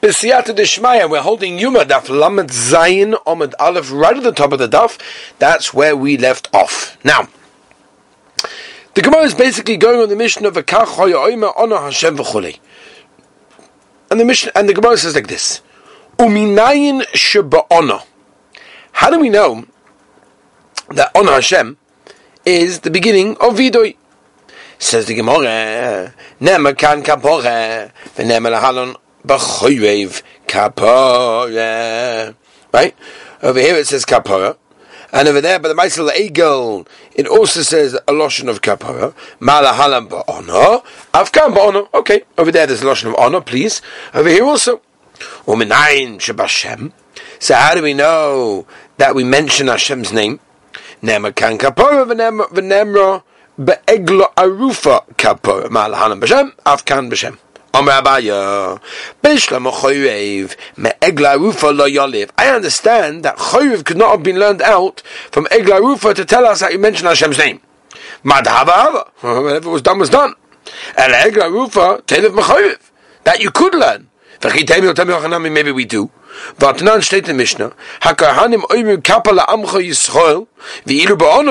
B'siyata Deshmaya, we're holding Yuma, Daf Lamed Zayin Omid Aleph, right at the top of the Daf. That's where we left off. Now, the Gemara is basically going on the mission of a Kach Hoya Ona Hashem V'chulei. And the mission, and the Gemara says like this: Uminayin Sheba'ona. How do we know that Ona Hashem is the beginning of Vidoi? Says the Gemara, Nema kan kapore, v'nema lahalon b'choyev kapore. Right? Over here it says kapora. And over there, by the Maisel Egel, it also says a lotion of kapara. Malahalam ba'ono. Afkan ba'ono. Okay, over there there's a lotion of honor, please. Over here also. Uminayin shabashem. So how do we know that we mention Hashem's name? Nema kan kapara v'nemra be'eglo arufa kapara. Malahalam b'shem. Afkan b'shem. I understand that Choyev could not have been learned out from Egla Rufa to tell us that you mention Hashem's name. Whatever was done was done. And Egla Rufa, Mechoyev, that you could learn. Maybe we do.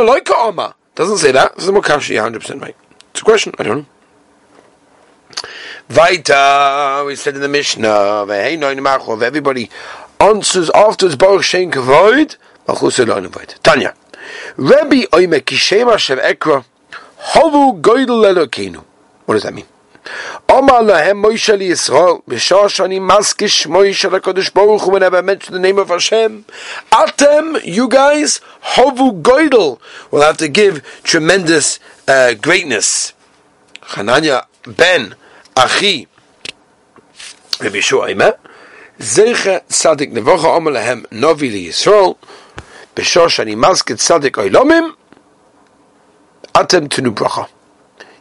Loika oma. Doesn't say that. This is more 100% right. It's a question, I don't know. Vaita, we said in the Mishnah, everybody answers afterwards, Baruch Shem Kavoid, Malchus Elon Avoid. Tanya, Rabbi Oime Kishem Hashem Ekra, Havu Goydel Elokeinu. What does that mean? Omar lahem Moshe li Yisrael, b'shah shani maskish Moshe HaKadosh Baruch Hu, whenever I mention the name of Hashem, Atem, you guys, Havu Goydel, will have to give tremendous uh, greatness. Hananya ben Achi. Rabbi Shu'ayma Zeche Tzadik Nevocha Omer Novi Li Yisrael. B'shosh Ani Mazket Tzadik Oilomim. Atem Bracha.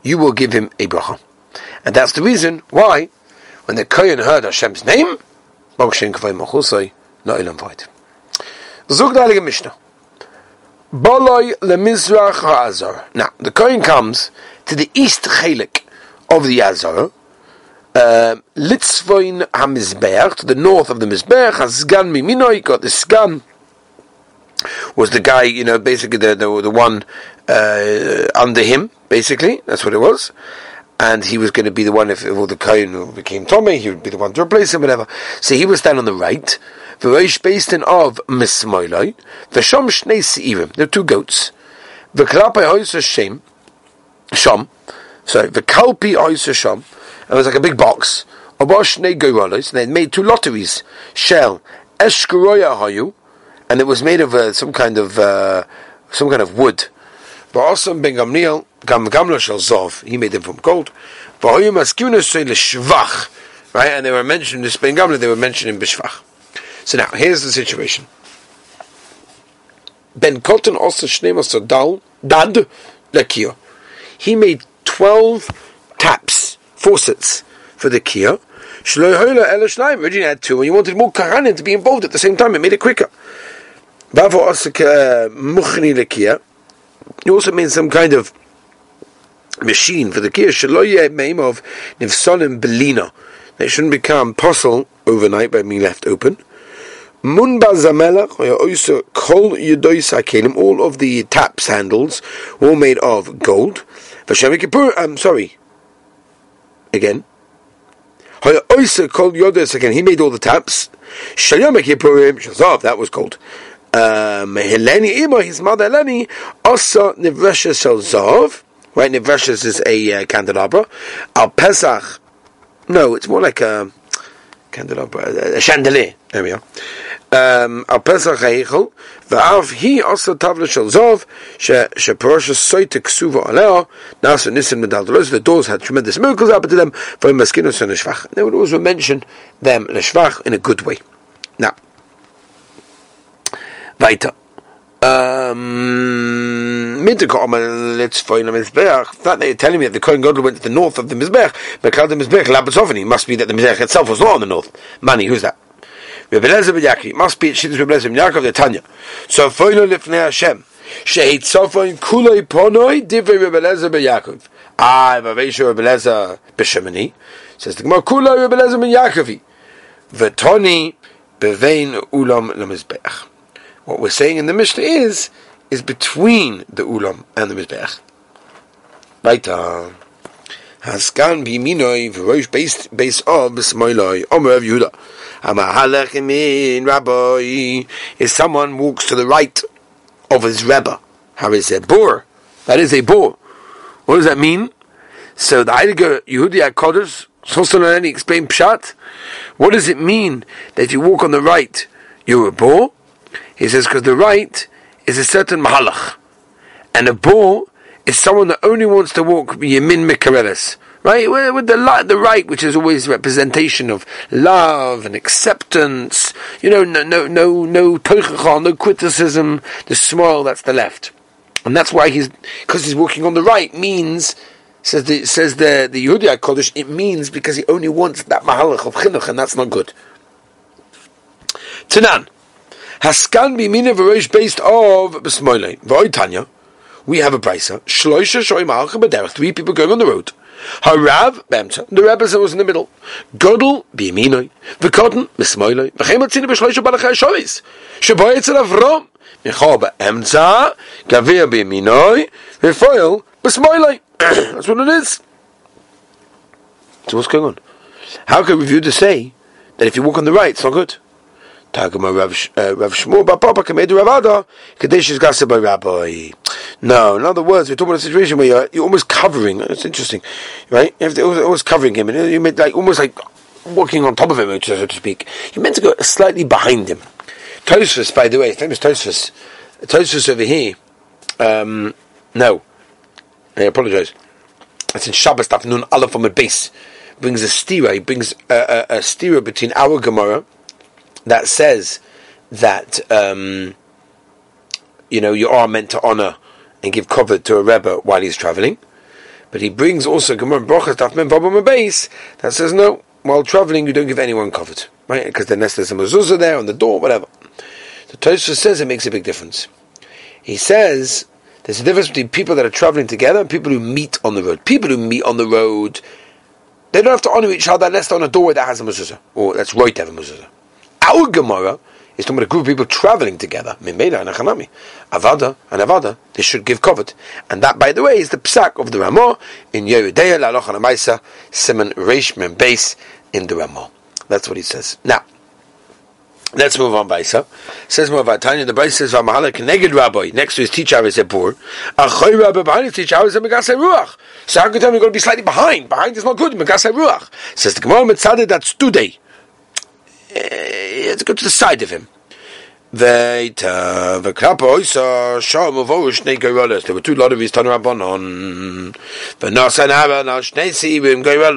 You will give him a bracha. And that's the reason why when the Kohen heard Hashem's name Moshe Kavay Machusay No Ilam Vayt Zug the Heilige Mishnah. Boloi lemizrach ha'azar. Now, the Kohen comes to the east chelik of the Azar, Litzvoin HaMizbeach, to the north of the Mizbeach, Hasgan Mimino, he got the Sgan, was the guy, you know, basically the the, the one uh, under him, basically, that's what it was. And he was going to be the one, if, if the Kohen became Tommy, he would be the one to replace him, whatever. So he was standing on the right. V'roish based in of Mismoiloi, V'shom Shnei Seirim, there are two goats. The V'klapai Oisa Shem, Shom, sorry, V'kalpi Oisa Shom, it was like a big box. They made two lotteries. Shell Eshkuroya Hayu, and it was made of uh, some kind of uh, some kind of wood. But also Ben Gamliel Gam Shel Zov, he made them from gold. Right, and they were mentioned this Ben Gamla, they were mentioned in Bishvach. So now here's the situation. Ben Kotten also Shnei Dal Dad. He made twelve taps faucets for the kia. Originally had two, and you wanted more kahanim to be involved at the same time. It made it quicker. You uh, also made some kind of machine for the kia. name of nivsolim belina. They shouldn't become puzzle overnight by being left open. Munba zamelach, also kol yudois All of the taps handles were made of gold. I'm um, sorry, again. called Yodas again. He made all the taps. That was called. Um, Heleni Ima, his mother Heleni, also Nivreshes Zav. Right, Nivreshes is a uh, candelabra. Al Pesach. No, it's more like a candelabra, a chandelier. There we are. Um, Al Pesach Heichel. V'av hi also tavla shel zov she she parosha soite ksuva aleo nasa nisim medal the doors had tremendous miracles happen to them for maskinos and shvach they would also mention them leshvach in a good way now weiter um, let's find a Mizbech. That they're telling me that the Kohen Gadol went to the north of the Mizbech, but the Mizbech, Labatzovani, must be that the Mizbech itself was not on the north. Money, who's that? Must be Shittas ben Yaakov the Tanya. So foino lifnei Hashem. Sheit sofon kulei ponoi divrei Rebelezer ben Yaakov. Ah, Vavesha Rebelezer b'Shemini. Says the Gemara Rebelezer ben Yaakovi. V'toni bevein ulam lemizbeach. What we're saying in the Mishnah is, is between the ulam and the mizbeach. Weiter. Haskan biminoi v'roish based base of b'smoiloi omer of Yehuda. Amahalech rabbi If someone walks to the right of his rebbe. How is a boar? That is a boar. What does that mean? So the Heilige Yehudi HaKodesh, Sostanani explained Pshat. What does it mean that if you walk on the right, you're a boar? He says because the right is a certain mahalach, and a boar is someone that only wants to walk Yemin mikareles, right? With the the right, which is always representation of love and acceptance. You know, no no no no no criticism. The smile that's the left, and that's why he's because he's walking on the right means. Says the says the the Yehudi Kodesh. It means because he only wants that mahalach of chinuch, and that's not good. Tanan, haskan b'mina v'roish based of b'smoilei v'oy tanya we have a brisa. Shloisha shoy malcha b'derech. Three people going on the road. Harav b'emtza. The Rebbe was in the middle. Godel b'yaminoi. V'kotten b'smoiloi. V'chem atzina b'shloisha balachai shoyis. Shaboy etzel avrom. Michal b'emtza. Gavir b'yaminoi. V'foil b'smoiloi. That's what it is. So what's going on? How can we view to say that if you walk on the right, it's not good? Tagama Rav Shmuel Papa Kamedu Ravada Kadesh is Gasa by Rabbi. No, in other words, we're talking about a situation where you're, you're almost covering. It's interesting, right? You have to, almost covering him, and you meant like almost like walking on top of him, so to speak. You meant to go slightly behind him. Tosfos, by the way, famous Tosfos, Tosfos over here. Um, no, I apologize. It's in Shabbos Nun Aleph from a base. Brings a stira. He brings a, a, a stira between our Gemara that says that um, you know you are meant to honor and give cover to a rebbe while he's traveling, but he brings also Gemara Brochas Daf Men base that says no, while traveling you don't give anyone covered, right? Because then there's a mezuzah there on the door, whatever. The Tosfos says it makes a big difference. He says there's a difference between people that are traveling together and people who meet on the road. People who meet on the road, they don't have to honor each other unless they're on a door that has a mezuzah, or that's right to have a mezuzah. Our Gemara is talking about a group of people traveling together. Mimela and Achanami. Avada and Avada, they should give covet. And that, by the way, is the psak of the Ramah in Yoreh Deah, Laloch Maisa, Simon Reish Mem Beis in the Ramah. That's what he says. Now, Let's move on, Baisa. Says more about Tanya. The Baisa says, "V'mahalek neged Rabbi." Next to his teacher is a poor. Achoy Rabbi behind his teacher is a megasei ruach. So how can tell me you're going to be slightly behind? Behind is not good. Megasei ruach. Says the Gemara Mitzadeh that's today Eh, have to go to the side of him. There were two lotteries turn rabbanon. V'nasan na shnei sibim dava.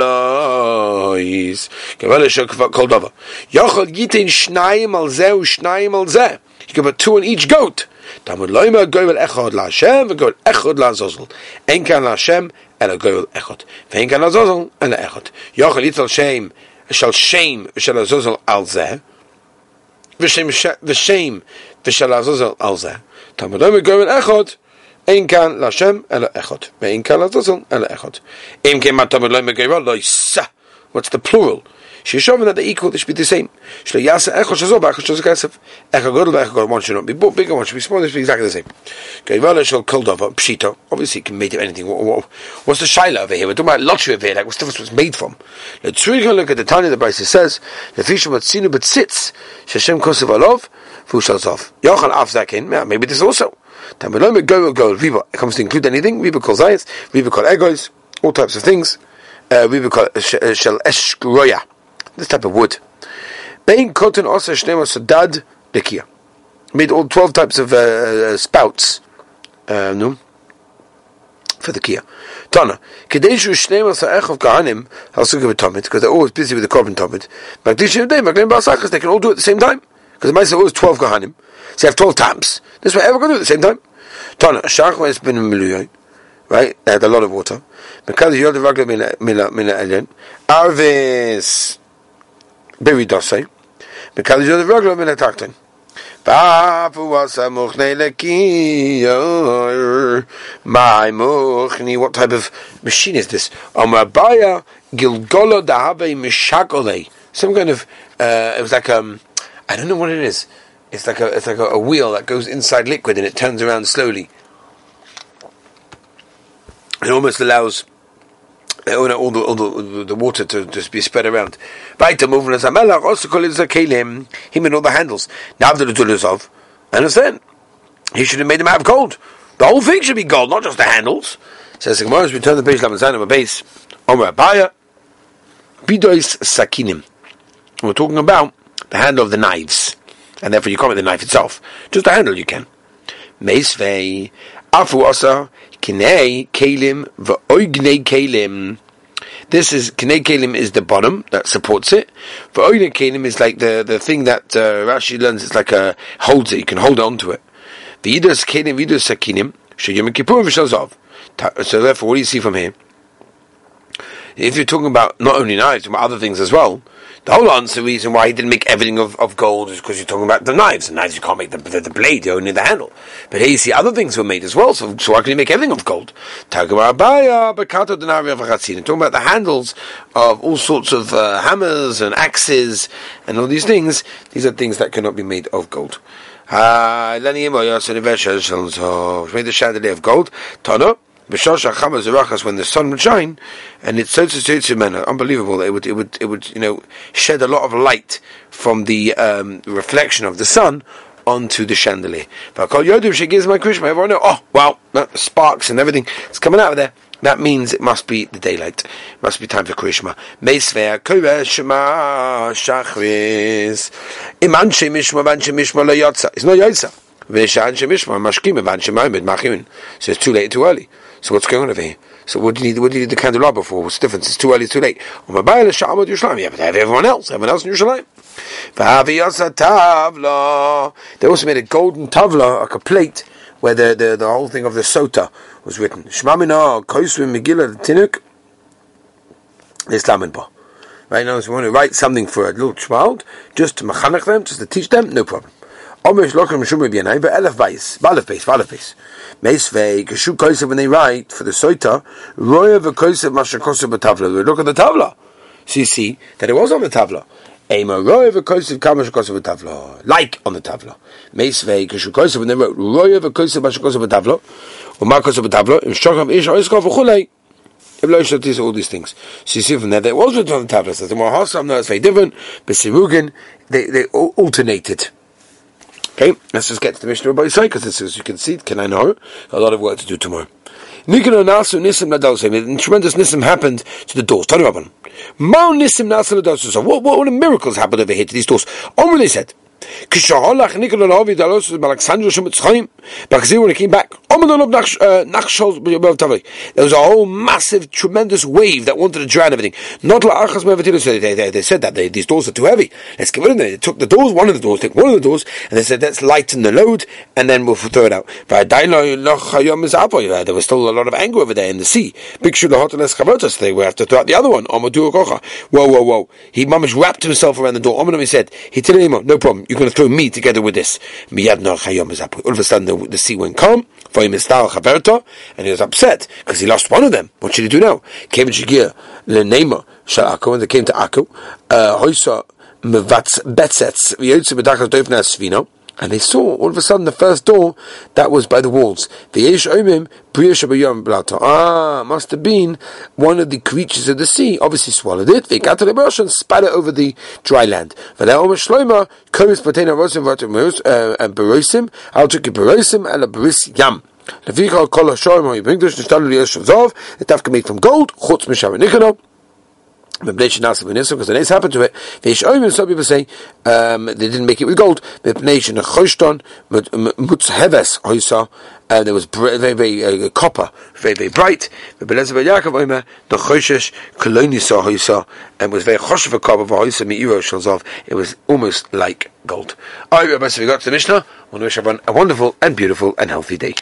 Yochel gitin shnayim al zeh u shnayim al zeh. You can put two on each goat. Tamud loima goyrel echad la Hashem v'goyrel echad la zozel. Ein kan la Hashem ela goyrel echad. V'ein kan la zozel ela echad. Yochel yitzal shem shall shame shall azuzel al zeh v'shem v'shem v'shal azuzel al zeh tamadom gomen echot. Ein kan lashem ela echot. Ve'in kan azuzel ela echot. What's the plural Showing that they're equal, they should be the same. Shlo yasa echo shazo b'echo shazo kesef. Echo godel b'echo godel. One should not be bigger, one should be smaller, they should be exactly the same. Gaivala shall killed over, pshito. Obviously, you can make it anything. What, what, what's the shaila over here? We're talking about lottery over here, like what stuff was made from. Let's really look at the Tanya, the Braisa says, the of Matsinu but sits, Shashem kosev alov, Fushal Yochal af zakin, maybe this also. Tamelom go go Riba. It comes to include anything. Riba calls zayis, Riba call egos, all types of things. Uh, Riba call shel eshkroya this type of wood. Bein cotton also shnema sadad dekia. Made all twelve types of uh, uh, spouts. Uh, no. For the kia. Tana. Kadeshu shnema sa'echov kahanim halsuka v'tomit because they're always busy with the korban tomit. Magdishim day maglim basachas they can all do it at the same time because the mice are always twelve kahanim. So you have twelve taps. This way everyone can do it at the same time. Tana. Shach has been in right? They had a lot of water. Because you have the ragla mina elyon. Arvis Beri dosei. Because you're the regular min ataktin. Ba'afu wasa muchne. My. What type of machine is this? Gilgolo mishakole. some kind of. Uh, it was like um, I don't know what it is. It's like a it's like a, a wheel that goes inside liquid and it turns around slowly. It almost allows Eh, all the, all the, the water to just be spread around. Right, moving as a also called call it him and all the handles. Now the Tuluzov, understand? He should have made them out of gold. The whole thing should be gold, not just the handles. Says the Gemara, we turn the page, Lamanzan, on base, Omer Abaye, Bidois Sakinim. We're talking about the handle of the knives. And therefore you can't the knife itself. Just the handle you can. Meisvei, Afu Asa, Kinei V'oignei. This is Kinei Kalim is the bottom that supports it. V'oignei Kalim is like the, the thing that uh, Rashi learns. It's like a holds it. You can hold on to it. Sakinim, Sheyom Kippur. So therefore, what do you see from here? If you're talking about not only knives, but other things as well, the whole answer reason why he didn't make everything of, of gold is because you're talking about the knives. The knives you can't make the, the, the blade, you only the handle. But here you see other things were made as well, so, so why can you make everything of gold? Talking about the handles of all sorts of uh, hammers and axes and all these things. These are things that cannot be made of gold. Uh, made the chandelier of gold. Tana when the sun would shine, and it's so to unbelievable. It would it would it would you know shed a lot of light from the um, reflection of the sun onto the chandelier. Called Yodub She gives my Krishma. Everyone know. Oh wow, sparks and everything. It's coming out of there. That means it must be the daylight. It must be time for Krishma. It's not Yotza. So it's too late, too early. So what's going on over here? So what do you need? What do you need the candelabra for? What's the difference? It's too early, it's too late. Yeah, but have everyone else, everyone else in Yerushalayim. They also made a golden tavla, like a plate, where the, the, the whole thing of the sota was written. Shmamina koisvim megillah tinuk. Islam Right now, if you want to write something for a little child, just to mechanech them, just to teach them, no problem. Omer shlokim shum b'yanai, but elef bais, b'alef bais, b'alef bais. Meisvei, Geshu Kosev, when they write for the Soita, Roya v'Kosev Masha Kosev b'Tavla. We look at the Tavla. So you see that it was on the Tavla. Eima Roya v'Kosev Kamash Kosev b'Tavla. Like on the Tavla. Meisvei, Geshu Kosev, when they wrote, Roya v'Kosev Masha Kosev b'Tavla, Umar Kosev b'Tavla, Im Shokam Ish Oiskov v'Chulei. All these things. So you see from there, that was written on the tablets. The more Hasam, no, it's very different. But Sirugin, they, they alternated. Okay, let's just get to the Mishnah by side because as you can see, can I know? A lot of work to do tomorrow. Nikon Nasu Nisim Nadalsim. Tremendous Nisim happened to the doors. Tell about Mo Nisim Nasu Nadalsim. So what, what, what miracles happened over here to these doors? Omri said. There was a whole massive, tremendous wave that wanted to drown everything. Not La'achas Mevatilus. They said that they, these doors are too heavy. Let's get rid of them. They took the doors, one of the doors, take one of the doors, and they said, let's lighten the load, and then we'll throw it out. Uh, there was still a lot of anger over there in the sea. Big Shulahotanes They were have to throw out the other one. Whoa, whoa, whoa. He mamish wrapped himself around the door. He said, no problem you're going to throw me together with this. All of a sudden, the, the sea went calm. And he was upset because he lost one of them. What should he do now? Came to Lenema, Shalako, and they came to Akku. Uh, and they saw all of a sudden the first door that was by the walls. Ah, must have been one of the creatures of the sea. Obviously swallowed it. They got to the marsh and spat it over the dry land. Uh, and Berosim, Levikal Kol Hashorim, you bring this, Nishtanu the Shazov, it have to make from gold, Chutz Mishar Nikanor, because the names happened to it. Some people say um, they didn't make it with gold. And there was very, very uh, copper, very, very bright. And was very copper. It was almost like gold. Alright, we got to the Mishnah. I want to wish everyone a wonderful and beautiful and healthy day.